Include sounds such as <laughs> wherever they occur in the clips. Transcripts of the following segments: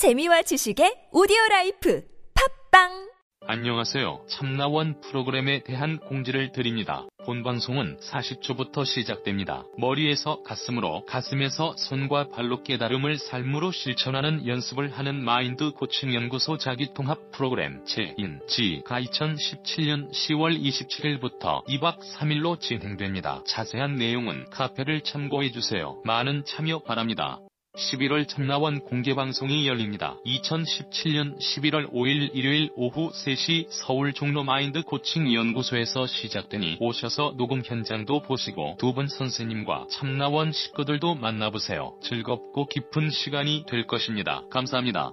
재미와 지식의 오디오 라이프 팟빵 안녕하세요. 참나원 프로그램에 대한 공지를 드립니다. 본 방송은 40초부터 시작됩니다. 머리에서 가슴으로, 가슴에서 손과 발로 깨달음을 삶으로 실천하는 연습을 하는 마인드 코칭 연구소 자기통합 프로그램 제1기가 2017년 10월 27일부터 2박 3일로 진행됩니다. 자세한 내용은 카페를 참고해주세요. 많은 참여 바랍니다. 11월 참나원 공개방송이 열립니다. 2017년 11월 5일 일요일 오후 3시 서울 종로 마인드 코칭 연구소에서 시작되니 오셔서 녹음 현장도 보시고 두 분 선생님과 참나원 식구들도 만나보세요. 즐겁고 깊은 시간이 될 것입니다. 감사합니다.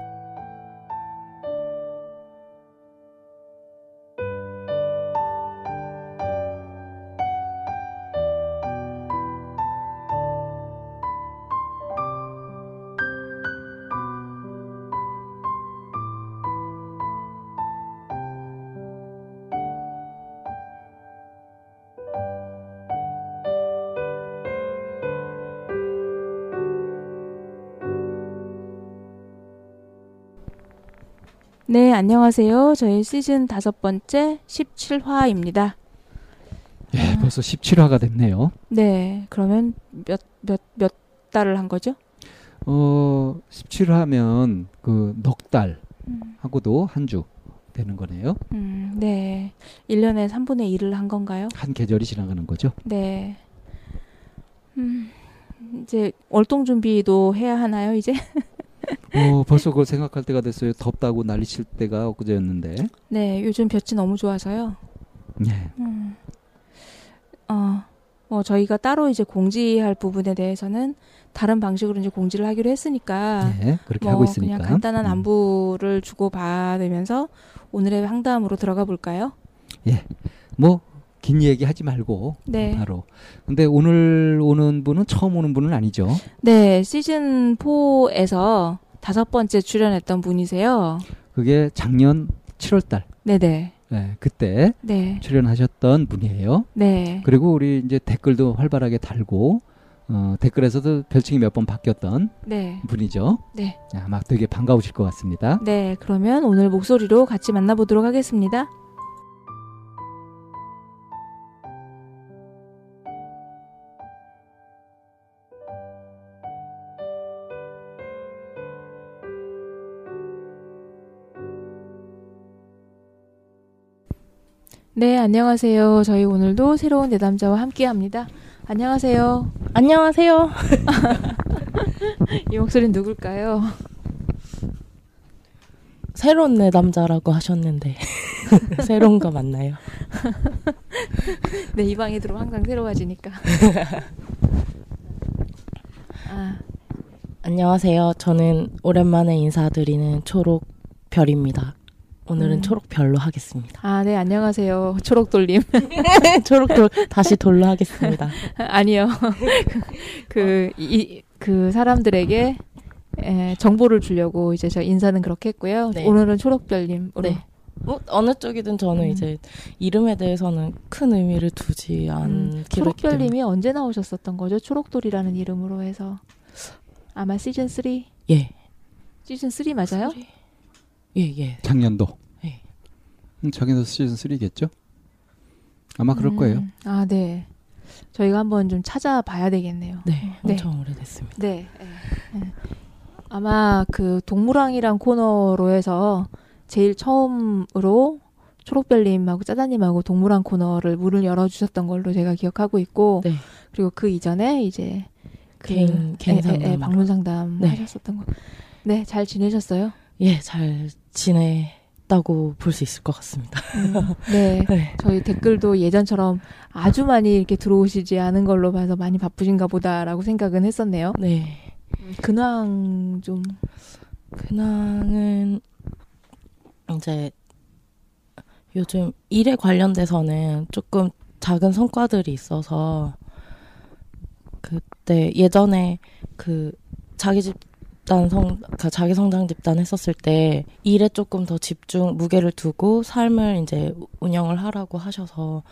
안녕하세요. 저희 시즌 다섯 번째 17화입니다. 예, 벌써 17화가 됐네요. 네, 그러면 몇, 몇, 몇 달을 한 거죠? 어, 17화면 그 넉달 음, 하고도 한 주 되는 거네요. 음, 네. 1년에 3분의 1을 한 건가요? 한 계절이 지나가는 거죠. 네. 음, 이제 월동 준비도 해야 하나요, 이제? <laughs> 어, 벌써 그걸 생각할 때가 됐어요. 덥다고 난리 칠 때가 엊그제였는데. 네, 요즘 볕이 너무 좋아서요. 예. 음. 어, 뭐 저희가 따로 이제 공지할 부분에 대해서는 다른 방식으로 이제 공지를 하기로 했으니까 예, 그렇게 뭐 하고 있으니까. 그냥 간단한 음. 안부를 주고 받으면서 오늘의 상담으로 들어가 볼까요? 뭐, 긴 얘기 하지 말고. 네. 바로. 근데 오늘 오는 분은 처음 오는 분은 아니죠. 네, 시즌 4에서 다섯 번째 출연했던 분이세요. 그게 작년 7월 달. 네네. 예, 그때 네. 출연하셨던 분이에요. 네. 그리고 우리 이제 댓글도 활발하게 달고, 어, 댓글에서도 별칭이 몇 번 바뀌었던 네. 분이죠. 네. 아마 되게 반가우실 것 같습니다. 네. 그러면 오늘 목소리로 같이 만나보도록 하겠습니다. 네, 안녕하세요. 저희 오늘도 새로운 내담자와 함께 합니다. 안녕하세요. 안녕하세요. <laughs> 이 목소리는 누굴까요? 새로운 내 남자라고 하셨는데 <laughs> 새로운 거 맞나요? <laughs> 네, 이 방에 들어오면 항상 새로워지니까. 아, 안녕하세요. 저는 오랜만에 인사드리는 초록 별입니다. 오늘은 음. 초록 별로 하겠습니다. 아, 네, 안녕하세요. 초록 돌림. <laughs> <laughs> 초록 돌 다시 돌로 하겠습니다. <laughs> 아니요. 그, 이, 그 사람들에게 에, 정보를 주려고 이제 저 인사는 그렇게 했고요. 네. 오늘은 초록별님으로. 네. 뭐 어느 쪽이든 저는 음. 이제 이름에 대해서는 큰 의미를 두지 음, 않기로 때문에 초록별님이 언제 나오셨었던 거죠? 초록돌이라는 이름으로 해서. 아마 시즌 3? 예. 시즌 3 맞아요? 예, 예. 작년도. 네. 음, 작년도 시즌 3겠죠? 아마 그럴 음, 거예요. 아, 네. 저희가 한번 좀 찾아봐야 되겠네요. 네, 네. 엄청 오래됐습니다. 네. 네. 네. 아마 그 동물왕이란 코너로 해서 제일 처음으로 초록별님하고 짜다님하고 동물왕 코너를 문을 열어주셨던 걸로 제가 기억하고 있고 네. 그리고 그 이전에 이제 그 개인- 개인 예, 예, 예, 상담으로. 방문 상담 네. 하셨었던 거. 네, 잘 지내셨어요? 예, 잘 지 냈다고 볼 수 있을 것 같습니다. 음, 네. <laughs> 네. 저희 댓글도 예전처럼 아주 많이 이렇게 들어오시지 않은 걸로 봐서 많이 바쁘신가 보다라고 생각은 했었네요. 네. 근황 좀 근황은 이제 요즘 일에 관련돼서는 조금 작은 성과들이 있어서 그때 예전에 그 자기 집 단 성, 그 자기 성장 집단 했었을 때 일에 조금 더 집중, 무게를 두고 삶을 이제 운영을 하라고 하셔서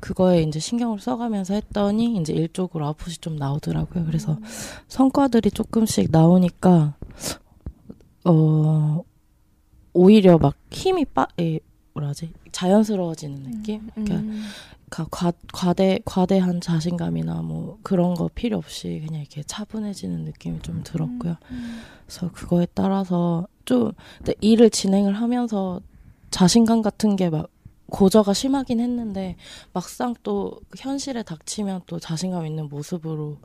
그거에 이제 신경을 써가면서 했더니 이제 일 쪽으로 아웃풋이 좀 나오더라고요. 그래서 성과들이 조금씩 나오니까 어 오히려 막 힘이 빠 에, 뭐라지? 자연스러워지는 느낌? 그러니까 음, 가- 과, 과대 과대한 자신감이나 뭐 그런 거 필요 없이 그냥 이렇게 차분해지는 느낌이 좀 들었고요 음. 그래서 그거에 따라서 좀 일을 진행을 하면서 자신감 같은 게 막 고저가 심하긴 했는데 막상 또 현실에 닥치면 또 자신감 있는 모습으로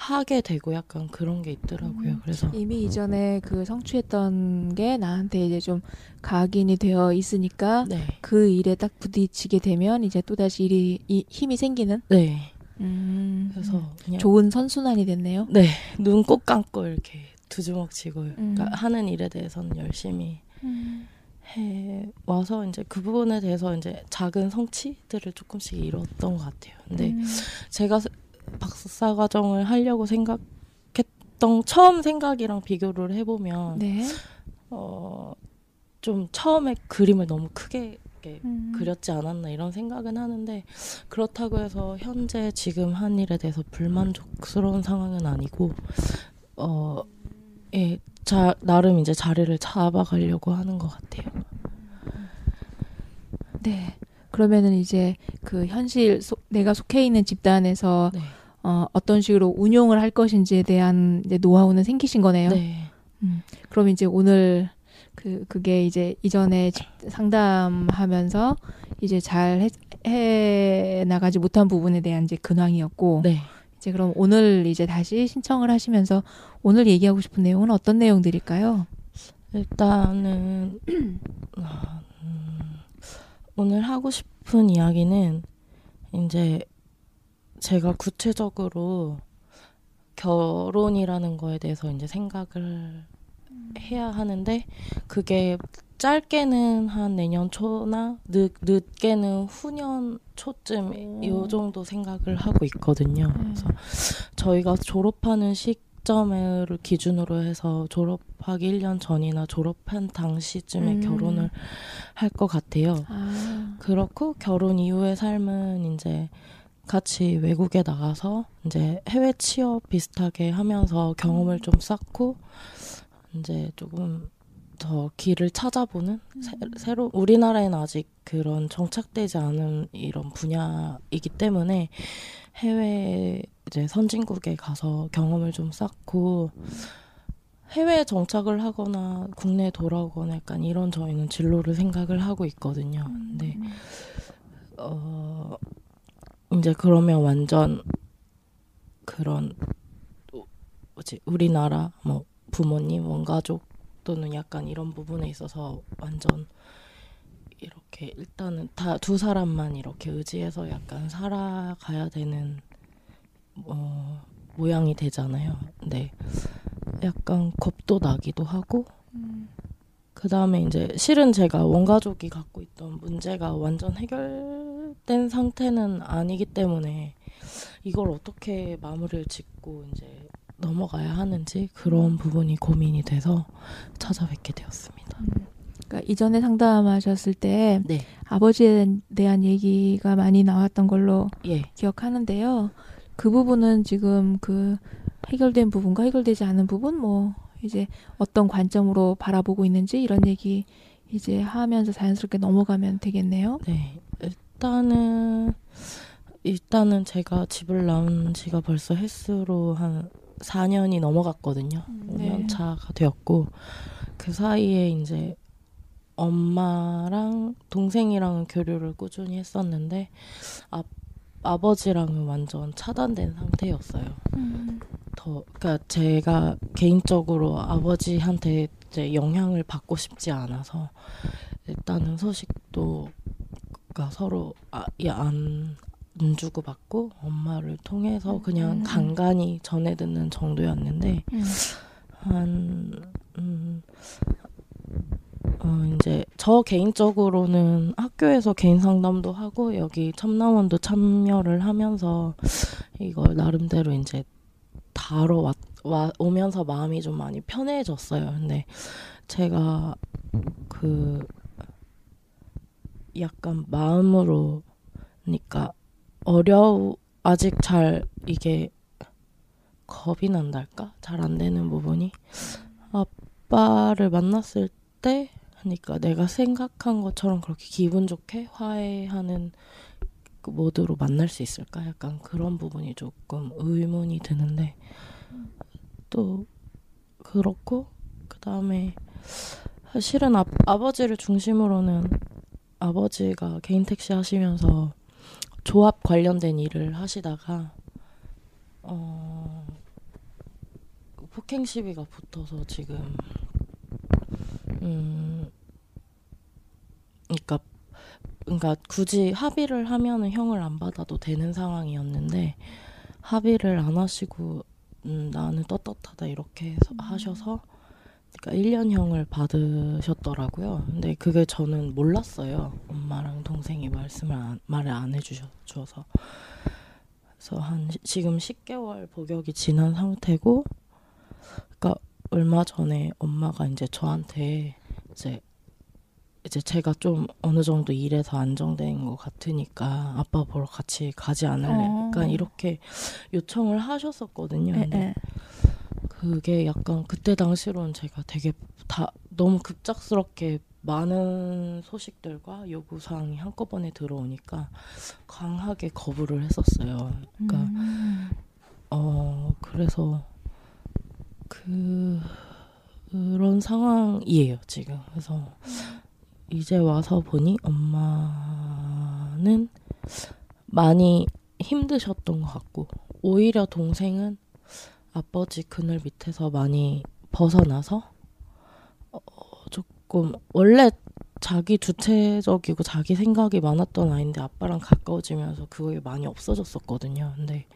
하게 되고 약간 그런 게 있더라고요. 음. 그래서 이미 이전에 그 성취했던 게 나한테 이제 좀 각인이 되어 있으니까 네. 그 일에 딱 부딪히게 되면 이제 또 다시 일이 이, 힘이 생기는. 네. 음, 그래서 그냥 좋은 선순환이 됐네요. 네. 눈 꼭 감고 이렇게 두 주먹 쥐고 음. 그러니까 하는 일에 대해서는 열심히 해 와서 이제 그 부분에 대해서 이제 작은 성취들을 조금씩 이뤘던 것 같아요. 근데 음. 제가 스- 박사 과정을 하려고 생각했던 처음 생각이랑 비교를 해보면 네. 어, 좀 처음에 그림을 너무 크게 음. 그렸지 않았나 이런 생각은 하는데 그렇다고 해서 현재 지금 한 일에 대해서 불만족스러운 상황은 아니고 어, 예, 자, 나름 이제 자리를 잡아가려고 하는 것 같아요. 네. 그러면은 이제 그 현실 소, 내가 속해 있는 집단에서 네. 어, 어떤 식으로 운용을 할 것인지에 대한 이제 노하우는 생기신 거네요. 네. 그럼 이제 오늘 그 그게 이제 이전에 집- 상담하면서 이제 잘 해, 해 나가지 못한 부분에 대한 이제 근황이었고 네. 이제 그럼 오늘 이제 다시 신청을 하시면서 오늘 얘기하고 싶은 내용은 어떤 내용들일까요? 일단은 <clears throat> 아, 음, 오늘 하고 싶은 이야기는 이제 제가 구체적으로 결혼이라는 거에 대해서 이제 생각을 해야 하는데 그게 짧게는 한 내년 초나 늦, 늦게는 후년 초쯤 요 정도 생각을 하고 있거든요. 그래서 저희가 졸업하는 시점을 기준으로 해서 졸업하기 1년 전이나 졸업한 당시쯤에 음. 결혼을 할 것 같아요. 아, 그렇고 결혼 이후의 삶은 이제 같이 외국에 나가서 이제 해외 취업 비슷하게 하면서 경험을 좀 쌓고 이제 조금 더 길을 찾아보는 새, 로 우리나라에는 아직 그런 정착되지 않은 이런 분야이기 때문에 해외 이제 선진국에 가서 경험을 좀 쌓고 해외 정착을 하거나 국내에 돌아오거나 약간 이런 저희는 진로를 생각을 하고 있거든요. 근데 어 이제 그러면 완전 그런 어, 뭐지 우리나라 뭐 부모님 원가족 또는 약간 이런 부분에 있어서 완전 이렇게 일단은 다 두 사람만 이렇게 의지해서 약간 살아가야 되는 어, 모양이 되잖아요. 근데 약간 겁도 나기도 하고 그 다음에 이제 실은 제가 원가족이 갖고 있던 문제가 완전 해결된 상태는 아니기 때문에 이걸 어떻게 마무리를 짓고 이제 넘어가야 하는지 그런 부분이 고민이 돼서 찾아뵙게 되었습니다. 그러니까 이전에 상담하셨을 때 네, 아버지에 대한 얘기가 많이 나왔던 걸로 예, 기억하는데요. 그 부분은 지금 그 해결된 부분과 해결되지 않은 부분 뭐 이제 어떤 관점으로 바라보고 있는지 이런 얘기 이제 하면서 자연스럽게 넘어가면 되겠네요. 네. 일단은 일단은 제가 집을 나온 지가 벌써 횟수로 한 4년이 넘어갔거든요. 네. 5년 차가 되었고 그 사이에 이제 엄마랑 동생이랑은 교류를 꾸준히 했었는데 아버지랑은 완전 차단된 상태였어요. 더 그러니까 제가 개인적으로 아버지한테 이제 영향을 받고 싶지 않아서 일단은 소식도 그러니까 서로 아, 이 안, 안 주고 받고 엄마를 통해서 그냥 음. 간간히 전해 듣는 정도였는데 음. 한 음, 어, 이제 저 개인적으로는 학교에서 개인 상담도 하고 여기 참나원도 참여를 하면서 이걸 나름대로 이제 다뤄 와, 오면서 마음이 좀 많이 편해졌어요. 근데 제가 그 약간 마음으로 그러니까 어려우 아직 잘 이게 겁이 난달까 잘 안 되는 부분이 아빠를 만났을 때 그러니까 내가 생각한 것처럼 그렇게 기분 좋게 화해하는 그 모드로 만날 수 있을까? 약간 그런 부분이 조금 의문이 드는데 또 그렇고 그 다음에 사실은 아, 아버지를 중심으로는 아버지가 개인 택시 하시면서 조합 관련된 일을 하시다가 어 폭행 시비가 붙어서 지금 음 그러니까 굳이 합의를 하면은 형을 안 받아도 되는 상황이었는데 합의를 안 하시고 음, 나는 떳떳하다 이렇게 해서 하셔서 그러니까 1년형을 받으셨더라고요. 근데 그게 저는 몰랐어요. 엄마랑 동생이 말씀을 안, 말을 안 해주셔서 그래서 한 시- 지금 10개월 복역이 지난 상태고, 그러니까 얼마 전에 엄마가 이제 저한테 이제 이제 제가 좀 어느 정도 일에서 안정된 것 같으니까 아빠 보러 같이 가지 않을래? 어. 약간 이렇게 요청을 하셨었거든요. 예, 근데 예. 그게 약간 그때 당시로는 제가 되게 다 너무 급작스럽게 많은 소식들과 요구 사항이 한꺼번에 들어오니까 강하게 거부를 했었어요. 그러니까 음. 어 그래서 그 그런 상황이에요 지금. 그래서 이제 와서 보니 엄마는 많이 힘드셨던 것 같고 오히려 동생은 아버지 그늘 밑에서 많이 벗어나서 어, 조금 원래 자기 주체적이고 자기 생각이 많았던 아이인데 아빠랑 가까워지면서 그게 많이 없어졌었거든요. 근데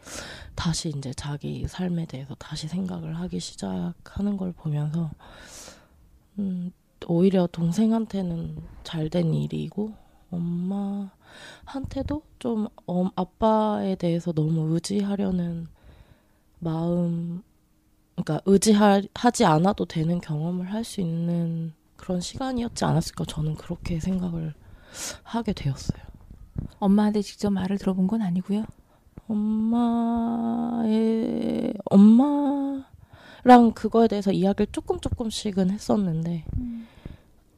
다시 이제 자기 삶에 대해서 다시 생각을 하기 시작하는 걸 보면서 음, 오히려 동생한테는 잘 된 일이고 엄마한테도 좀 엄- 아빠에 대해서 너무 의지하려는 마음 그러니까 의지하지 않아도 되는 경험을 할 수 있는 그런 시간이었지 않았을까 저는 그렇게 생각을 하게 되었어요. 엄마한테 직접 말을 들어본 건 아니고요. 엄마의 엄마랑 그거에 대해서 이야기를 조금 조금씩은 했었는데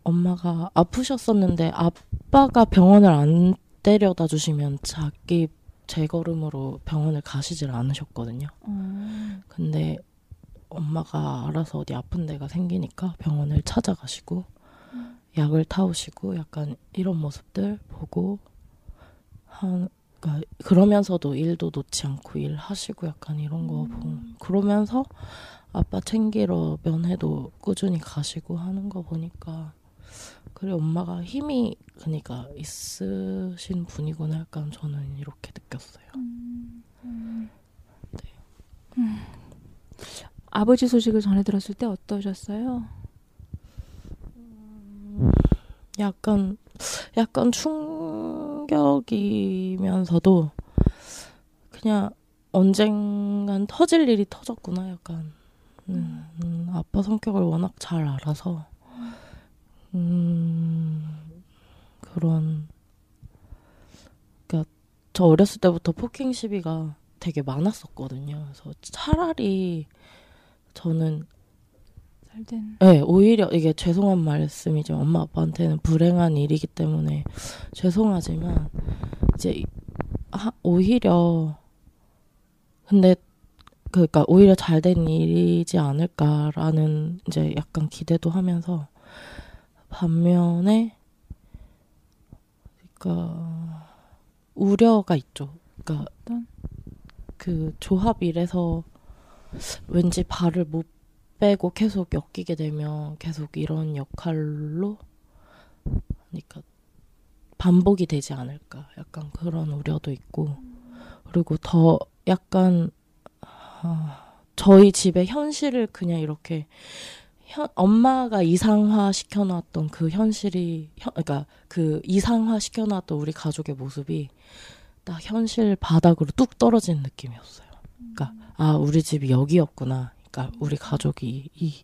엄마가 아프셨었는데 아빠가 병원을 안 데려다 주시면 자기 제 걸음으로 병원을 가시질 않으셨거든요. 어. 근데 엄마가 알아서 어디 아픈 데가 생기니까 병원을 찾아가시고 약을 타오시고 약간 이런 모습들 보고 한 그러니까 그러면서도 일도 놓지 않고 일하시고 약간 이런 거 보고 그러면서 아빠 챙기러 면회도 꾸준히 가시고 하는 거 보니까 그래 엄마가 힘이 그러니까 있으신 분이구나 약간 저는 이렇게 느꼈어요. 아버지 소식을 전해 들었을 때 어떠셨어요? 약간 약간 충격이면서도 그냥 언젠간 터질 일이 터졌구나 약간. 음, 음, 아빠 성격을 워낙 잘 알아서 음, 그런 그러니까 저 어렸을 때부터 폭행 시비가 되게 많았었거든요. 그래서 차라리 저는 잘된 네, 오히려 이게 죄송한 말씀이지만 엄마 아빠한테는 불행한 일이기 때문에 죄송하지만 이제 하, 오히려 근데 그러니까 오히려 잘 된 일이지 않을까라는 이제 약간 기대도 하면서 반면에 그러니까 우려가 있죠. 그러니까 어떤? 그 조합 일에서 왠지 발을 못 빼고 계속 엮이게 되면 계속 이런 역할로 그러니까 반복이 되지 않을까 약간 그런 우려도 있고 그리고 더 약간 아, 저희 집의 현실을 그냥 이렇게 현, 엄마가 이상화 시켜놨던 그 현실이 현, 그러니까 그 이상화 시켜놨던 우리 가족의 모습이 딱 현실 바닥으로 뚝 떨어지는 느낌이었어요. 그러니까 아 우리 집이 여기였구나. 그러니까 우리 가족이 이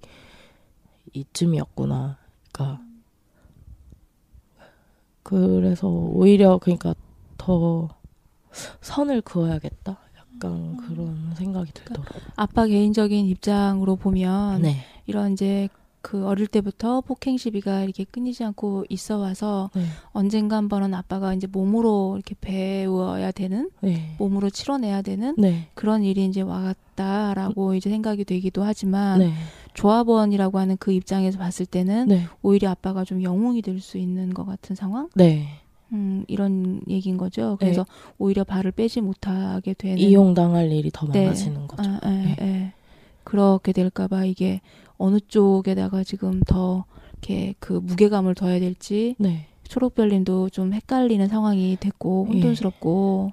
이쯤이었구나. 그러니까 그래서 오히려 그러니까 더 선을 그어야겠다. 약간 그런 생각이 들더라고요. 아빠 개인적인 입장으로 보면 네. 이런 이제 그 어릴 때부터 폭행 시비가 이렇게 끊이지 않고 있어 와서 네. 언젠가 한 번은 아빠가 이제 몸으로 이렇게 배워야 되는 네. 몸으로 치러내야 되는 네. 그런 일이 이제 와갔다라고 이제 생각이 되기도 하지만 네. 조합원이라고 하는 그 입장에서 봤을 때는 네. 오히려 아빠가 좀 영웅이 될 수 있는 것 같은 상황? 네. 음, 이런 얘기인 거죠. 그래서 오히려 발을 빼지 못하게 되는 이용당할 일이 더 네. 많아지는 거죠. 아, 예, 네. 예. 그렇게 될까봐 이게 어느 쪽에다가 지금 더 이렇게 그 무게감을 둬야 될지 네. 초록별님도 좀 헷갈리는 상황이 됐고 예. 혼돈스럽고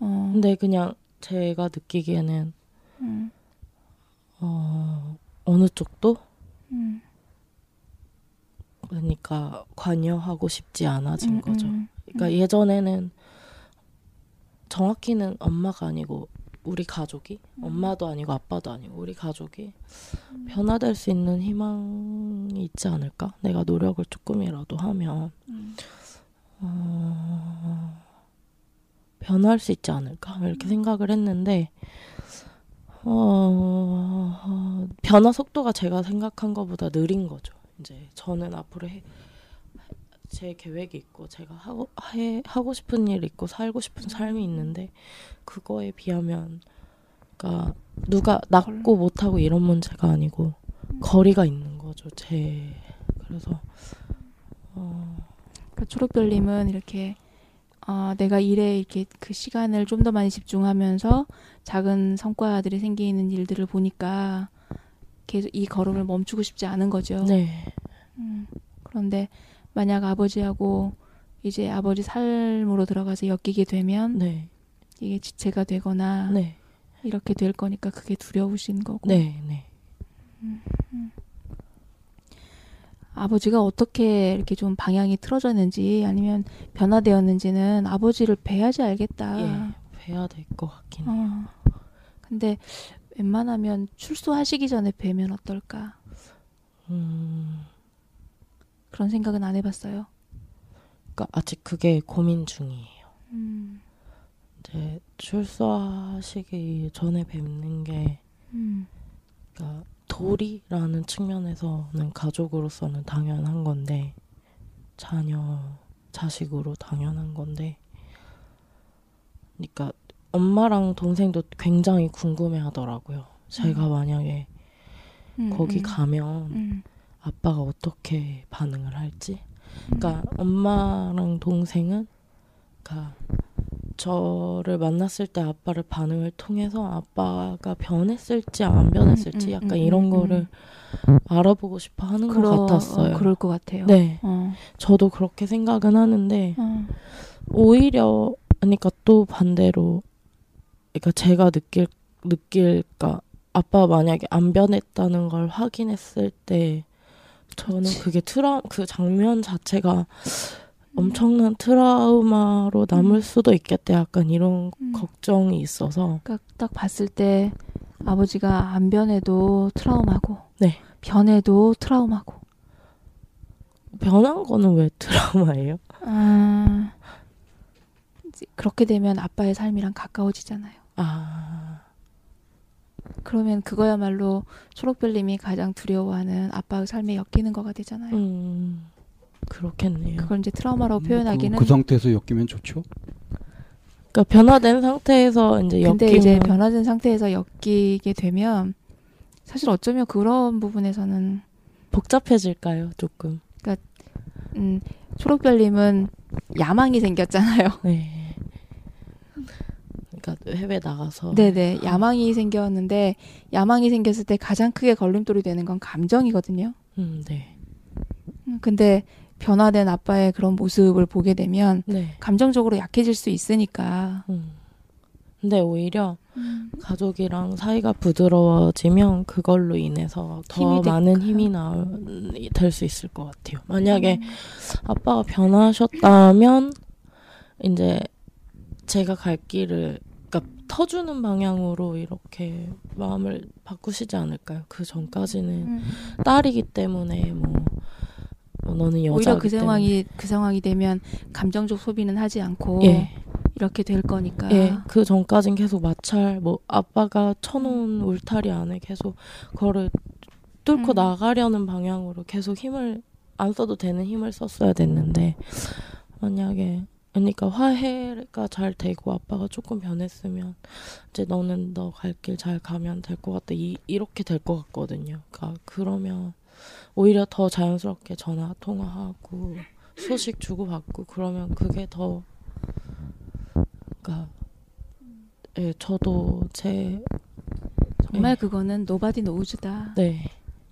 어, 근데 그냥 제가 느끼기에는 음, 어, 어느 쪽도 음, 그러니까 관여하고 싶지 않아진 음, 거죠. 음, 그러니까 예전에는 정확히는 엄마가 아니고 우리 가족이 음. 엄마도 아니고 아빠도 아니고 우리 가족이 변화될 수 있는 희망이 있지 않을까? 내가 노력을 조금이라도 하면 음. 어, 변화할 수 있지 않을까? 이렇게 생각을 했는데 어, 변화 속도가 제가 생각한 것보다 느린 거죠. 이제 저는 앞으로 해, 제 계획이 있고 제가 하고 해, 하고 싶은 일 있고 살고 싶은 삶이 있는데 그거에 비하면 그러니까 누가 낫고 못하고 이런 문제가 아니고 거리가 있는 거죠. 제 그래서 어, 그러니까 초록별님은 이렇게 어, 내가 일에 이렇게 그 시간을 좀 더 많이 집중하면서 작은 성과들이 생기는 일들을 보니까 계속 이 걸음을 멈추고 싶지 않은 거죠. 네. 음, 그런데 만약 아버지하고 이제 아버지 삶으로 들어가서 엮이게 되면 네. 이게 지체가 되거나 네. 이렇게 될 거니까 그게 두려우신 거고 네. 네. 아버지가 어떻게 이렇게 좀 방향이 틀어졌는지 아니면 변화되었는지는 아버지를 뵈야지 알겠다. 예. 뵈야 될 것 같긴 해요. 어. 근데 웬만하면 출소하시기 전에 뵈면 어떨까? 음. 그런 생각은 안 해봤어요. 그러니까 아직 그게 고민 중이에요. 음, 이제 출소하시기 전에 뵙는 게 음, 그러니까 도리라는 측면에서는 가족으로서는 당연한 건데 자녀 자식으로 당연한 건데 그러니까 엄마랑 동생도 굉장히 궁금해 하더라고요. 제가 만약에 음, 거기 음, 가면 음, 아빠가 어떻게 반응을 할지. 그러니까 엄마랑 동생은 그러니까 저를 만났을 때 아빠를 반응을 통해서 아빠가 변했을지 안 변했을지 음, 약간 음, 이런 음, 거를 알아보고 싶어 하는 것 그러- 같았어요. 어, 그럴 것 같아요. 네, 어, 저도 그렇게 생각은 하는데 어, 오히려 그러니까 또 반대로 그러니까 제가 느낄 느낄까 아빠 만약에 안 변했다는 걸 확인했을 때 저는 그치. 그게 트라 그 장면 자체가 엄청난 트라우마로 남을 수도 있겠다 약간 이런 음. 걱정이 있어서 그러니까 딱 봤을 때 아버지가 안 변해도 트라우마고 네. 변해도 트라우마고 변한 거는 왜 트라우마예요? 아, 그렇게 되면 아빠의 삶이랑 가까워지잖아요. 아 그러면 그거야말로 초록별님이 가장 두려워하는 아빠의 삶에 엮이는 거가 되잖아요. 음, 그렇겠네요. 그걸 이제 트라우마라고 그, 표현하기는 그 상태에서 엮이면 좋죠. 그러니까 변화된 상태에서 이제 근데 엮이면 이제 변화된 상태에서 엮이게 되면 사실 어쩌면 그런 부분에서는 복잡해질까요? 조금. 음, 초록별님은 야망이 생겼잖아요. 네. 그러니까 해외 나가서 네네 야망이 생겼는데 야망이 생겼을 때 가장 크게 걸림돌이 되는 건 감정이거든요. 음, 네. 음, 근데 변화된 아빠의 그런 모습을 보게 되면 네. 감정적으로 약해질 수 있으니까. 음. 근데 오히려 가족이랑 사이가 부드러워지면 그걸로 인해서 더 될- 많은 힘이 될수 있을 것 같아요. 만약에 아빠가 변하셨다면 이제 제가 갈 길을 터주는 방향으로 이렇게 마음을 바꾸시지 않을까요? 그 전까지는 음. 딸이기 때문에 뭐, 뭐 너는 여자기 오히려 그 때문에 상황이 그 상황이 되면 감정적 소비는 하지 않고 예. 이렇게 될 거니까. 예, 그 전까진 계속 마찰, 뭐, 아빠가 쳐놓은 울타리 안에 계속 그거를 뚫고 음. 나가려는 방향으로 계속 힘을, 안 써도 되는 힘을 썼어야 됐는데, 만약에, 그러니까 화해가 잘 되고 아빠가 조금 변했으면, 이제 너는 너 갈 길 잘 가면 될 것 같다. 이, 이렇게 될 것 같거든요. 그러니까 그러면 오히려 더 자연스럽게 전화 통화하고 소식 주고 받고 그러면 그게 더 그러니까 예, 저도 제 정말 예. 그거는 nobody knows다. 네.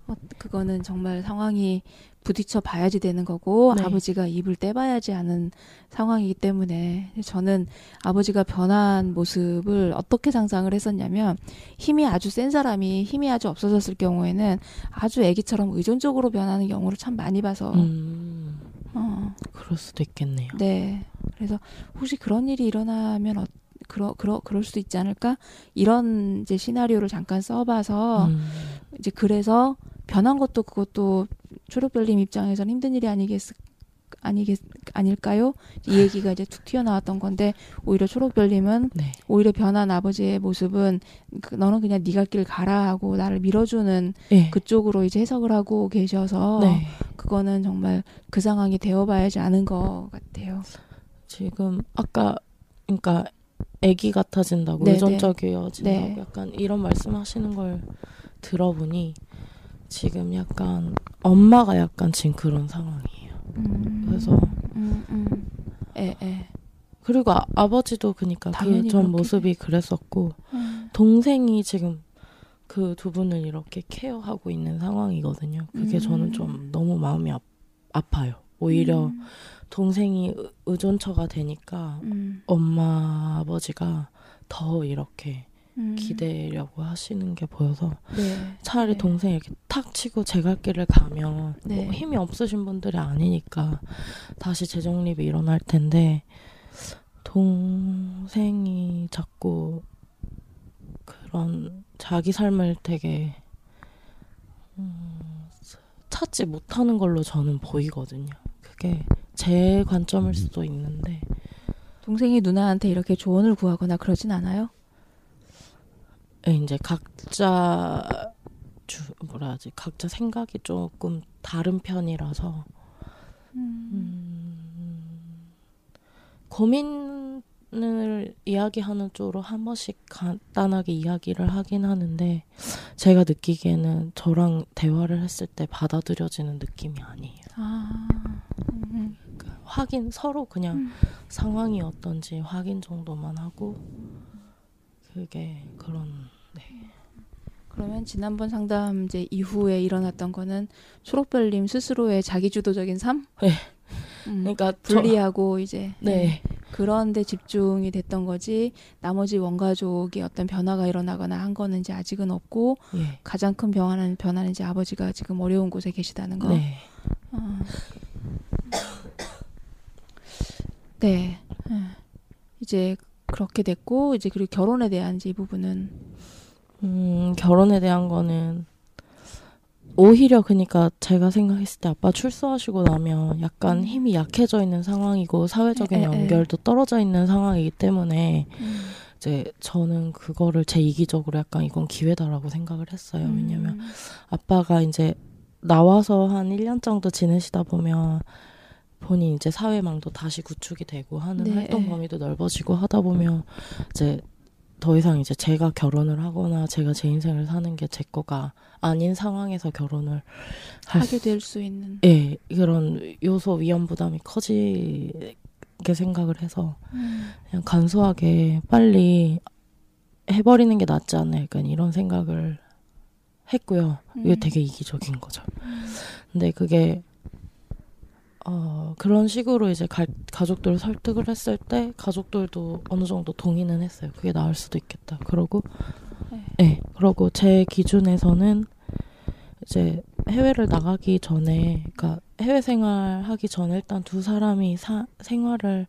어, 그거는 정말 상황이 부딪혀 봐야지 되는 거고 네. 아버지가 입을 떼봐야지 하는 상황이기 때문에 저는 아버지가 변한 모습을 어떻게 상상을 했었냐면 힘이 아주 센 사람이 힘이 아주 없어졌을 경우에는 아주 애기처럼 의존적으로 변하는 경우를 참 많이 봐서. 음, 어, 그럴 수도 있겠네요. 네. 그래서 혹시 그런 일이 일어나면 어, 그러, 그러, 그럴 수도 있지 않을까? 이런 이제 시나리오를 잠깐 써봐서 음, 이제 그래서 변한 것도 그것도 초록별님 입장에서는 힘든 일이 아니겠 아니겠 아닐까요? 이 얘기가 이제 툭 튀어나왔던 건데 오히려 초록별님은 네. 오히려 변한 아버지의 모습은 그, 너는 그냥 네가 길 가라 하고 나를 밀어주는 예. 그쪽으로 이제 해석을 하고 계셔서 네. 그거는 정말 그 상황이 되어봐야지 아는 것 같아요. 지금 아까 그러니까 아기 같아진다고 네, 의존적이어진다고 네. 약간 이런 말씀하시는 걸 들어보니 지금 약간 엄마가 약간 지금 그런 상황이에요. 음, 그래서 음, 음. 예, 예. 그리고 아, 아버지도 그니까 그 전. 모습이 그랬었고 음. 동생이 지금 그 두 분을 이렇게 케어하고 있는 상황이거든요. 그게 음. 저는 좀 너무 마음이 아, 아파요. 오히려 음, 동생이 의- 의존처가 되니까 음, 엄마 아버지가 더 이렇게 음. 기대려고 하시는 게 보여서 네. 차라리 네. 동생이 이렇게 탁 치고 제갈 길을 가면 네. 뭐 힘이 없으신 분들이 아니니까 다시 재정립이 일어날 텐데 동생이 자꾸 그런 자기 삶을 되게 음, 찾지 못하는 걸로 저는 보이거든요. 그게 제 관점일 수도 있는데 동생이 누나한테 이렇게 조언을 구하거나 그러진 않아요? 예, 이제 각자 주 뭐라 하지 각자 생각이 조금 다른 편이라서 음, 고민을 이야기하는 쪽으로 한 번씩 간단하게 이야기를 하긴 하는데 제가 느끼기에는 저랑 대화를 했을 때 받아들여지는 느낌이 아니에요. 아, 음, 그러니까 확인 서로 그냥 음. 상황이 어떤지 확인 정도만 하고 그게 그런 네. 그러면 지난번 상담제 이후에 일어났던 거는 초록별님 스스로의 자기주도적인 삶? 네. 음, 그러니까 저- 분리하고 이제 네. 그런 데 집중이 됐던 거지 나머지 원가족이 어떤 변화가 일어나거나 한 거는 이제 아직은 없고 예. 가장 큰 변화는 변화는 이제 아버지가 지금 어려운 곳에 계시다는 거. 네. 어. 네. 예. 이제 그렇게 됐고 이제 그리고 결혼에 대한 이제 이 부분은 음, 결혼에 대한 거는 오히려 그니까 제가 생각했을 때 아빠 출소하시고 나면 약간 힘이 약해져 있는 상황이고 사회적인 에, 에, 에. 연결도 떨어져 있는 상황이기 때문에 음. 이제 저는 그거를 제 이기적으로 약간 이건 기회다라고 생각을 했어요. 왜냐면 음. 아빠가 이제 나와서 한 1년 정도 지내시다 보면 본인 이제 사회망도 다시 구축이 되고 하는 네. 활동 범위도 넓어지고 하다 보면 이제 더 이상 이제 제가 결혼을 하거나 제가 제 인생을 사는 게 제 거가 아닌 상황에서 결혼을 할 하게 수- 될수 있는 예, 그런 요소 위험 부담이 커지게 생각을 해서 그냥 간소하게 빨리 해버리는 게 낫지 않나 약간 이런 생각을 했고요. 이게 음. 되게 이기적인 거죠. 근데 그게 어, 그런 식으로 이제 가, 가족들을 설득을 했을 때 가족들도 어느 정도 동의는 했어요. 그게 나을 수도 있겠다. 그러고 네. 네. 그러고 제 기준에서는 이제 해외를 나가기 전에 그러니까 해외 생활하기 전에 일단 두 사람이 사, 생활을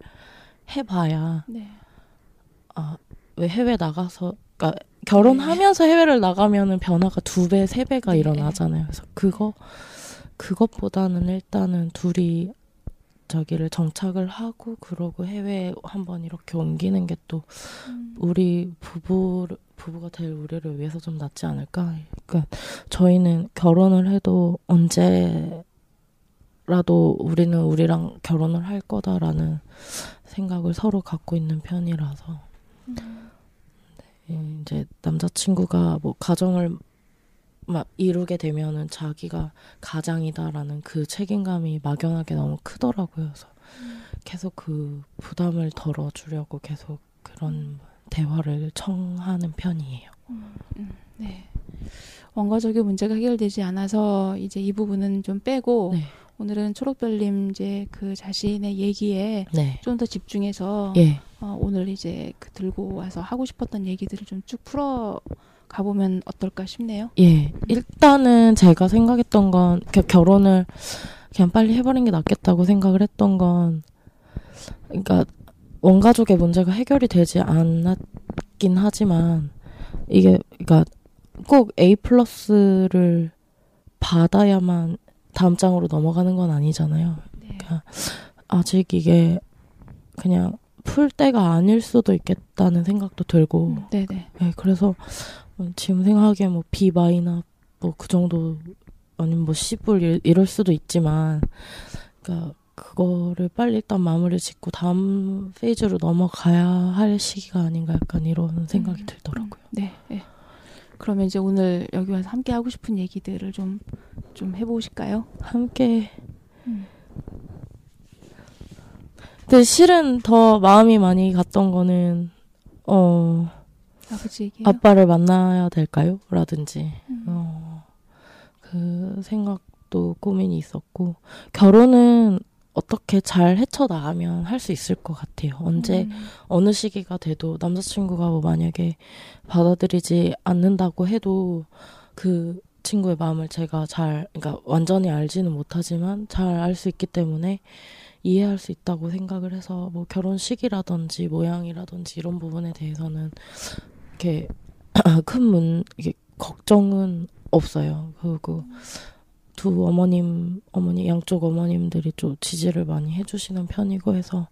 해 봐야 네. 아, 왜 해외 나가서, 그러니까 결혼하면서 해외를 나가면은 변화가 두 배, 세 배가 네. 일어나잖아요. 그래서 그거, 그것보다는 일단은 둘이 저기를 정착을 하고, 그러고 해외에 한번 이렇게 옮기는 게또 음. 우리 부부, 부부가 될 우리를 위해서 좀 낫지 않을까. 그러니까 저희는 결혼을 해도 언제라도 우리는 우리랑 결혼을 할 거다라는 생각을 서로 갖고 있는 편이라서. 예, 이제 남자친구가 뭐 가정을 막 이루게 되면은 자기가 가장이다라는 그 책임감이 막연하게 너무 크더라고요. 그래서 계속 그 부담을 덜어주려고 계속 그런 대화를 청하는 편이에요. 네. 원가족의 문제가 해결되지 않아서 이제 이 부분은 좀 빼고 네. 오늘은 초록별님 이제 그 자신의 얘기에 네. 좀더 집중해서 예. 어, 오늘 이제 그 들고 와서 하고 싶었던 얘기들을 좀 쭉 풀어 가보면 어떨까 싶네요. 예. 일단은 제가 생각했던 건 겨- 결혼을 그냥 빨리 해버리는 게 낫겠다고 생각을 했던 건 그러니까 원가족의 문제가 해결이 되지 않았긴 하지만 이게 그러니까 꼭 A 플러스를 받아야만 다음 장으로 넘어가는 건 아니잖아요. 네. 아직 이게 그냥 풀 때가 아닐 수도 있겠다는 생각도 들고 음, 네네. 네, 그래서 뭐 지금 생각하기에 뭐 B 마이나 뭐그 정도 아니면 뭐 C뿔 이- 이럴 수도 있지만 그러니까 그거를 빨리 일단 마무리 짓고 다음 페이지로 넘어가야 할 시기가 아닌가 약간 이런 생각이 음, 들더라고요. 네. 네. 그러면 이제 오늘 여기 와서 함께 하고 싶은 얘기들을 좀 좀 해보실까요? 함께 음. 근데 실은 더 마음이 많이 갔던 거는 어 아버지 얘기요. 아빠를 만나야 될까요? 라든지 음. 어, 그 생각도 고민이 있었고 결혼은 어떻게 잘 헤쳐나가면 할 수 있을 것 같아요. 언제 음. 어느 시기가 돼도 남자친구가 뭐 만약에 받아들이지 않는다고 해도 그 친구의 마음을 제가 잘 그러니까 완전히 알지는 못하지만 잘 알 수 있기 때문에 이해할 수 있다고 생각을 해서 뭐 결혼 시기라든지 모양이라든지 이런 부분에 대해서는 이렇게 <clears throat> 큰 문 이게 걱정은 없어요. 그리고 두 어머님 어머니 양쪽 어머님들이 좀 지지를 많이 해주시는 편이고 해서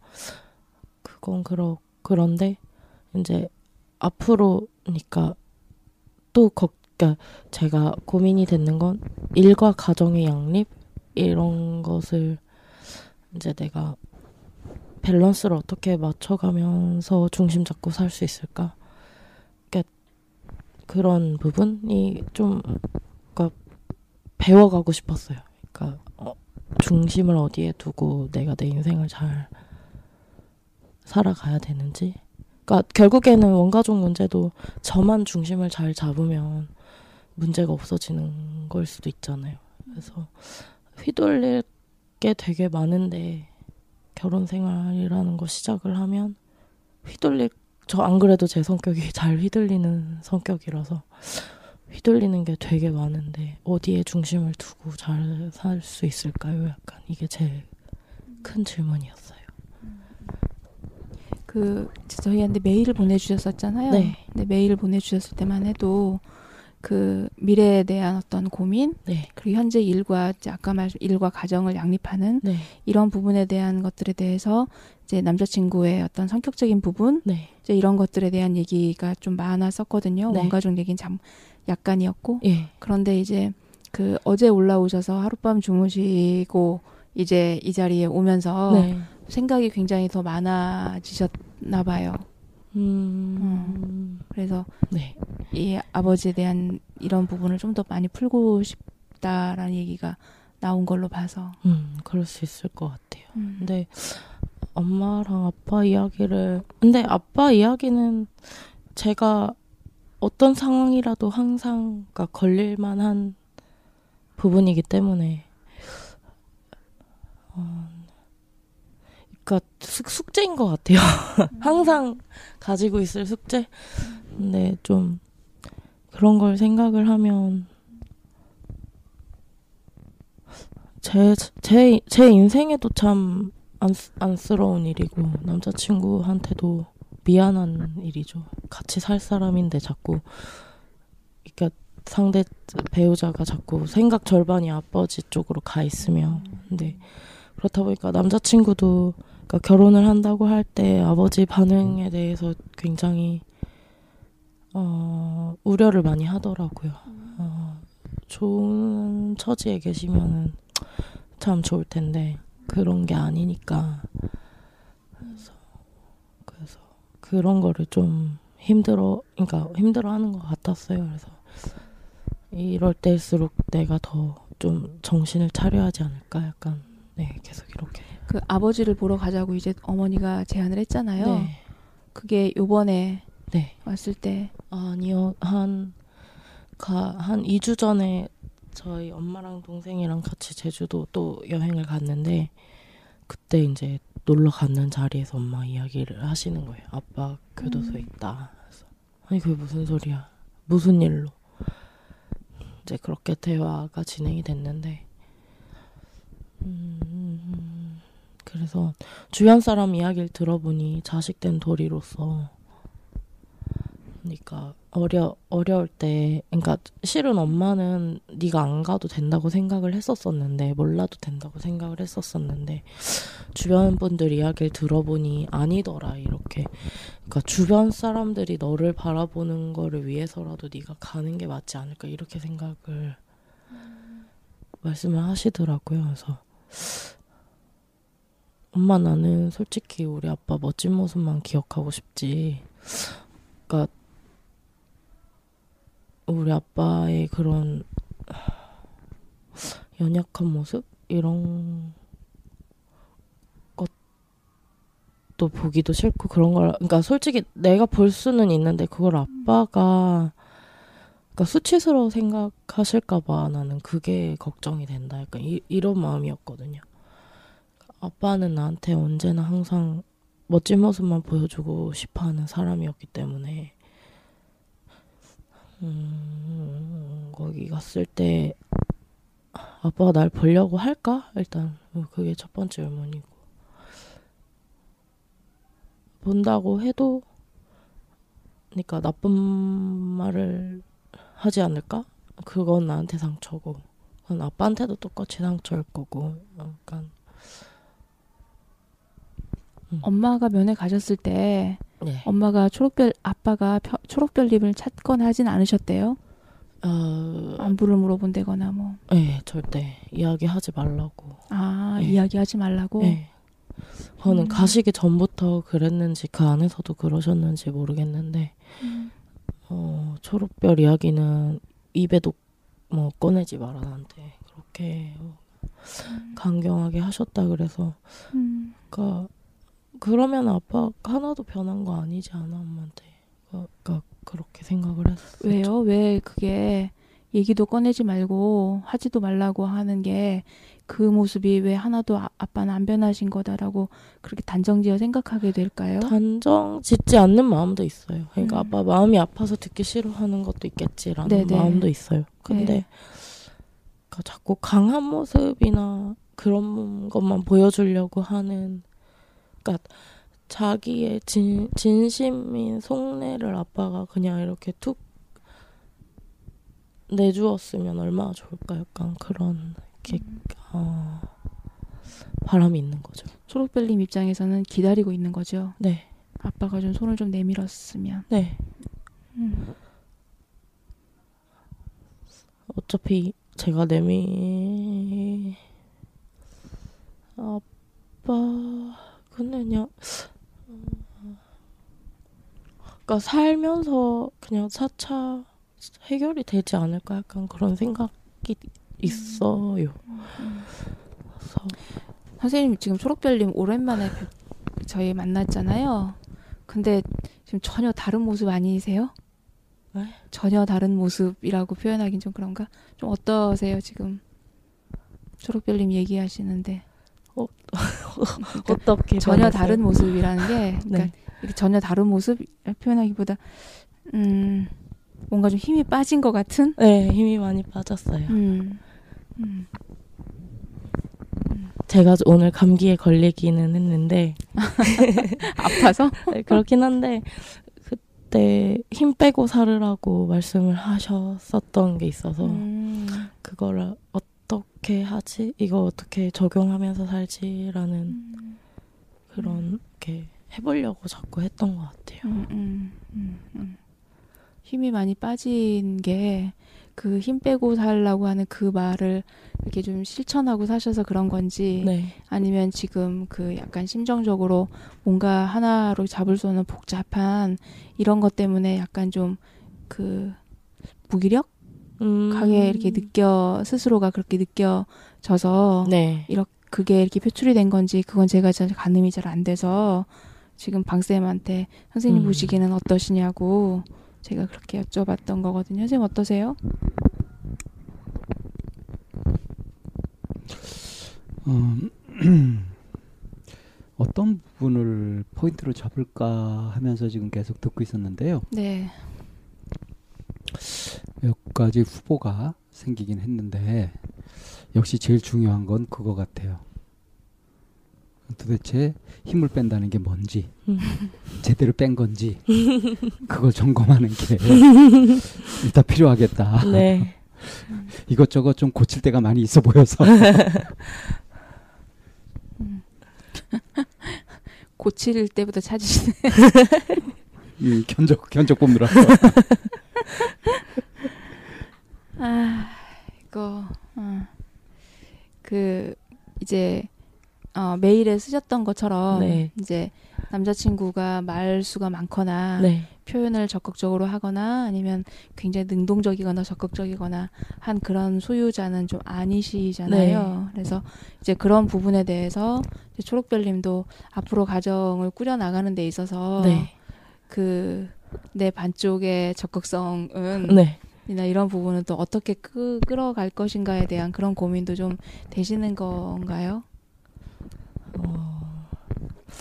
그건 그러 그런데 이제 앞으로니까 또 걱, 그러니까 제가 고민이 되는 건 일과 가정의 양립 이런 것을 이제 내가 밸런스를 어떻게 맞춰가면서 중심 잡고 살 수 있을까? 그런 부분이 좀 그러니까 배워가고 싶었어요. 그러니까 어, 중심을 어디에 두고 내가 내 인생을 잘 살아가야 되는지. 그러니까 결국에는 원가족 문제도 저만 중심을 잘 잡으면 문제가 없어지는 걸 수도 있잖아요. 그래서 휘둘릴 게 되게 많은데 결혼 생활이라는 거 시작을 하면 휘둘릴 저 안 그래도 제 성격이 잘 휘둘리는 성격이라서 휘둘리는 게 되게 많은데 어디에 중심을 두고 잘 살 수 있을까요? 약간 이게 제일 큰 질문이었어요. 그 저희한테 메일을 보내주셨었잖아요. 네. 근데 메일을 보내주셨을 때만 해도 그 미래에 대한 어떤 고민 네, 그리고 현재 일과 아까 말 일과 가정을 양립하는 네, 이런 부분에 대한 것들에 대해서 이제 남자친구의 어떤 성격적인 부분 네, 이제 이런 것들에 대한 얘기가 좀 많았었거든요. 네. 원가족 얘기는 참 약간이었고 예, 그런데 이제 그 어제 올라오셔서 하룻밤 주무시고 이제 이 자리에 오면서 네. 생각이 굉장히 더 많아지셨나 봐요. 음, 그래서 네, 이 아버지에 대한 이런 부분을 좀 더 많이 풀고 싶다라는 얘기가 나온 걸로 봐서. 음, 그럴 수 있을 것 같아요. 음. 근데 엄마랑 아빠 이야기를 근데 아빠 이야기는 제가 어떤 상황이라도 항상 그러니까 걸릴 만한 부분이기 때문에 어, 그러니까 숙, 숙제인 것 같아요. <laughs> 항상 가지고 있을 숙제. 근데 좀 그런 걸 생각을 하면 제, 제, 제 인생에도 참 안, 안쓰러운 일이고 남자친구한테도 미안한 일이죠. 같이 살 사람인데 자꾸 그러니까 상대 배우자가 자꾸 생각 절반이 아버지 쪽으로 가 있으면 근데 그렇다 보니까 남자친구도 그러니까 결혼을 한다고 할 때 아버지 반응에 대해서 굉장히 어, 우려를 많이 하더라고요. 어, 좋은 처지에 계시면은 참 좋을 텐데 그런 게 아니니까 그래서 그래서 그런 거를 좀 힘들어 그러니까 힘들어 하는 것 같았어요. 그래서 이럴 때일수록 내가 더 좀 정신을 차려야 하지 않을까 약간 네 계속 이렇게 그 아버지를 보러 가자고 이제 어머니가 제안을 했잖아요. 네, 그게 요번에 네. 왔을 때 아니요 한 가, 한 2주 전에 저희 엄마랑 동생이랑 같이 제주도 또 여행을 갔는데 그때 이제 놀러 갔는 자리에서 엄마 이야기를 하시는 거예요. 아빠 교도소에 있다. 그래서 아니 그게 무슨 소리야? 무슨 일로? 이제 그렇게 대화가 진행이 됐는데 음, 그래서 주변 사람 이야기를 들어보니 자식된 도리로서 그러니까 어려 어려울 때 그러니까 실은 엄마는 네가 안 가도 된다고 생각을 했었었는데 몰라도 된다고 생각을 했었었는데 주변 분들 이야기를 들어보니 아니더라 이렇게. 그러니까 주변 사람들이 너를 바라보는 거를 위해서라도 네가 가는 게 맞지 않을까 이렇게 생각을 말씀을 하시더라고요. 그래서 엄마 나는 솔직히 우리 아빠 멋진 모습만 기억하고 싶지. 그러니까 우리 아빠의 그런 연약한 모습 이런 것도 보기도 싫고 그런 걸 그러니까 솔직히 내가 볼 수는 있는데 그걸 아빠가 그러니까 수치스러워 생각하실까봐 나는 그게 걱정이 된다. 약간 이, 이런 마음이었거든요. 아빠는 나한테 언제나 항상 멋진 모습만 보여주고 싶어하는 사람이었기 때문에 음, 거기 갔을 때 아빠가 날 보려고 할까? 일단 그게 첫 번째 의문이고 본다고 해도 그러니까 나쁜 말을 하지 않을까? 그건 나한테 상처고 그건 아빠한테도 똑같이 상처일 거고 약간 엄마가 면회 가셨을 때 네. 엄마가 초록별 아빠가 펴- 초록별님을 찾거나 하진 않으셨대요. 어, 안부를 물어본다거나 뭐. 네, 절대 이야기하지 말라고. 아 네. 이야기하지 말라고. 네. 저는 음. 가시기 전부터 그랬는지 그 안에서도 그러셨는지 모르겠는데 음. 어, 초록별 이야기는 입에도 뭐 꺼내지 나한테 그렇게 강경하게 하셨다 그래서 음. 그러니까 그러면 아빠 하나도 변한 거 아니지 않아 엄마한테 그러니까 그렇게 생각을 했어요. 왜요? 왜 그게 얘기도 꺼내지 말고 하지도 말라고 하는 게 그 모습이 왜 하나도 아, 아빠는 안 변하신 거다라고 그렇게 단정지어 생각하게 될까요? 단정 짓지 않는 마음도 있어요. 그러니까 음. 아빠 마음이 아파서 듣기 싫어하는 것도 있겠지라는 네네. 마음도 있어요. 근데 네. 그러니까 자꾸 강한 모습이나 그런 것만 보여주려고 하는 그러니까 자기의 진, 진심인 속내를 아빠가 그냥 이렇게 툭 내주었으면 얼마나 좋을까 약간 그런 이렇게 어, 바람이 있는 거죠. 초록별님 입장에서는 기다리고 있는 거죠. 네, 아빠가 좀 손을 좀 내밀었으면. 네. 음. 어차피 제가 내미 아빠 근데 그냥 어, 그러니까 살면서 그냥 차차 해결이 되지 않을까 약간 그런 생각이 있어요. 그래서 선생님 지금 초록별님 오랜만에 저희 만났잖아요. 근데 지금 전혀 다른 모습 아니세요? 네? 전혀 다른 모습이라고 표현하긴 좀 그런가? 좀 어떠세요 지금? 초록별님 얘기하시는데 <laughs> 어떻게 전혀? 다른 모습이라는 게 <laughs> 그러니까 네. 전혀 다른 모습 표현하기보다 음 뭔가 좀 힘이 빠진 것 같은 네, 힘이 많이 빠졌어요. 음, 음. 제가 오늘 감기에 걸리기는 했는데 <laughs> 아파서 네, 그렇긴 한데 그때 힘 빼고 살으라고 말씀을 하셨었던 게 있어서 음, 그거를 어 떻게 하지? 이거 어떻게 적용하면서 살지라는 음, 그런 게 해보려고 자꾸 했던 것 같아요. 음, 음, 음, 음. 힘이 많이 빠진 게 그 힘 빼고 살라고 하는 그 말을 이렇게 좀 실천하고 사셔서 그런 건지 네, 아니면 지금 그 약간 심정적으로 뭔가 하나로 잡을 수 없는 복잡한 이런 것 때문에 약간 좀 그 무기력? 음, 하게 이렇게 느껴 스스로가 그렇게 느껴져서 네, 이렇게 그게 이렇게 표출이 된 건지 그건 제가 잘 가늠이 잘 안 돼서 지금 방쌤한테 선생님 음. 보시기에는 어떠시냐고 제가 그렇게 여쭤봤던 거거든요. 선생님 어떠세요? 어, <clears throat> 어떤 부분을 포인트로 잡을까 하면서 지금 계속 듣고 있었는데요. 네. 몇 가지 후보가 생기긴 했는데 역시 제일 중요한 건 그거 같아요. 도대체 힘을 뺀다는 게 뭔지 음. <laughs> 제대로 뺀 건지 그걸 점검하는 게 <laughs> 일단 필요하겠다. 네, <laughs> 이것저것 좀 고칠 때가 많이 있어 보여서 고칠 때부터 찾으시네. 이 견적 견적 뽑느라 <laughs> <laughs> 아, 이거, 어. 그, 이제, 어, 메일에 쓰셨던 것처럼, 네. 이제, 남자친구가 말수가 많거나, 네, 표현을 적극적으로 하거나, 아니면 굉장히 능동적이거나 적극적이거나 한 그런 소유자는 좀 아니시잖아요. 네. 그래서 이제 그런 부분에 대해서 이제 초록별님도 앞으로 가정을 꾸려 나가는 데 있어서, 네, 그, 내 반쪽의 적극성은 네. 이나 이런 부분은 또 어떻게 끄, 끌어갈 것인가에 대한 그런 고민도 좀 되시는 건가요? 어,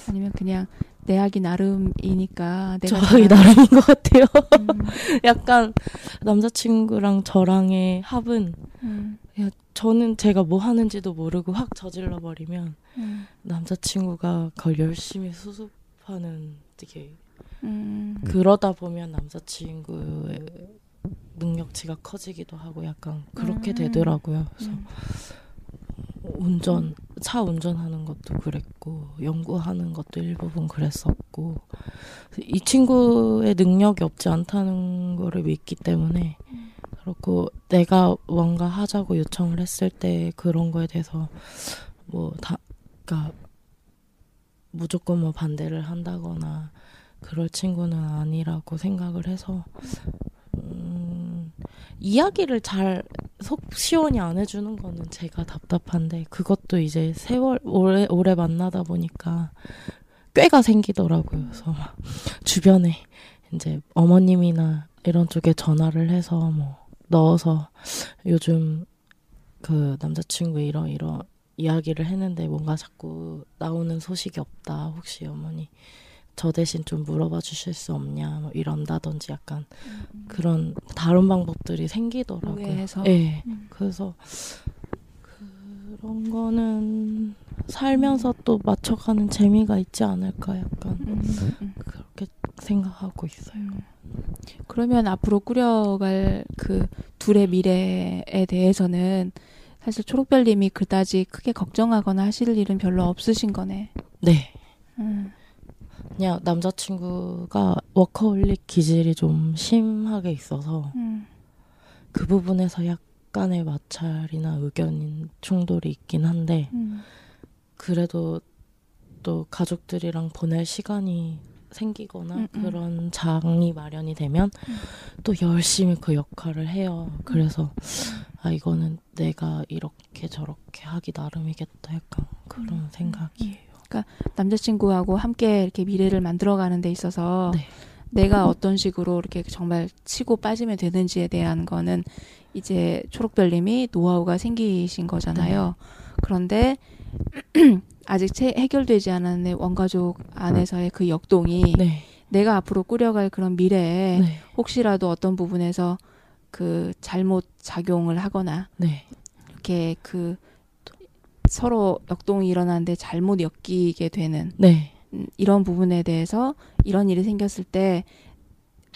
아니면 그냥 내 하기 나름이니까 내가 잘하는- 나름인 것 같아요. 음, <laughs> 약간 남자친구랑 저랑의 합은 음, 저는 제가 뭐 하는지도 모르고 확 저질러 버리면 음, 남자친구가 그걸 열심히 수습하는 되게 음, 그러다 보면 남자친구의 능력치가 커지기도 하고 약간 그렇게 음. 되더라고요. 그래서 음. 운전 차 운전하는 것도 그랬고 연구하는 것도 일부분 그랬었고 이 친구의 능력이 없지 않다는 거를 믿기 때문에 그렇고 내가 뭔가 하자고 요청을 했을 때 그런 거에 대해서 뭐 다 그러니까 무조건 뭐 반대를 한다거나 그럴 친구는 아니라고 생각을 해서 음, 이야기를 잘 속 시원히 안 해주는 거는 제가 답답한데 그것도 이제 세월 오래 오래 만나다 보니까 꾀가 생기더라고요. 그래서 막 주변에 이제 어머님이나 이런 쪽에 전화를 해서 뭐 넣어서 요즘 그 남자친구 이런 이런 이야기를 했는데 뭔가 자꾸 나오는 소식이 없다. 혹시 어머니 저 대신 좀 물어봐 주실 수 없냐 뭐 이런다든지 약간 그런 다른 방법들이 생기더라고요. 오해해서? 네. 음. 그래서 그런 거는 살면서 또 맞춰가는 재미가 있지 않을까 약간 음, 음. 그렇게 생각하고 있어요. 음. 그러면 앞으로 꾸려갈 그 둘의 미래에 대해서는 사실 초록별님이 그다지 크게 걱정하거나 하실 일은 별로 없으신 거네. 네. 음. 그냥 남자친구가 워커홀릭 기질이 좀 심하게 있어서 음. 그 부분에서 약간의 마찰이나 의견 충돌이 있긴 한데 음. 그래도 또 가족들이랑 보낼 시간이 생기거나 음, 음. 그런 장이 마련이 되면 음. 또 열심히 그 역할을 해요. 그래서 아 이거는 내가 이렇게 저렇게 하기 나름이겠다 약간 그런 음, 생각이에요. 남자친구하고 함께 이렇게 미래를 만들어가는 데 있어서 네. 내가 어떤 식으로 이렇게 정말 치고 빠지면 되는지에 대한 거는 이제 초록별님이 노하우가 생기신 거잖아요. 그런데 <clears throat> 아직 채 해결되지 않은 원가족 안에서의 그 역동이 네. 내가 앞으로 꾸려갈 그런 미래에 네. 혹시라도 어떤 부분에서 그 잘못 작용을 하거나 네. 이렇게 그 서로 역동이 일어나는데 잘못 엮이게 되는 네. 음, 이런 부분에 대해서 이런 일이 생겼을 때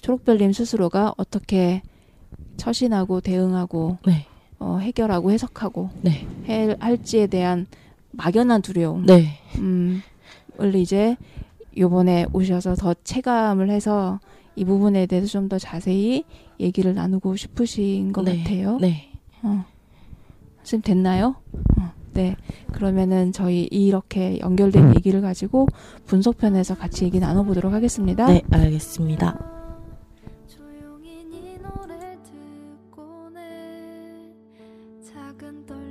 초록별님 스스로가 어떻게 처신하고 대응하고 네. 어, 해결하고 해석하고 네. 해, 할지에 대한 막연한 두려움 네. 음, 을 이제 요번에 오셔서 더 체감을 해서 이 부분에 대해서 좀 더 자세히 얘기를 나누고 싶으신 것 네. 같아요. 네. 어. 지금 됐나요? 어, 네. 그러면은 저희 이렇게 연결된 얘기를 가지고 분석편에서 같이 얘기 나눠보도록 하겠습니다. 네, 알겠습니다. 조용히 네 노래 듣고 내 작은 떨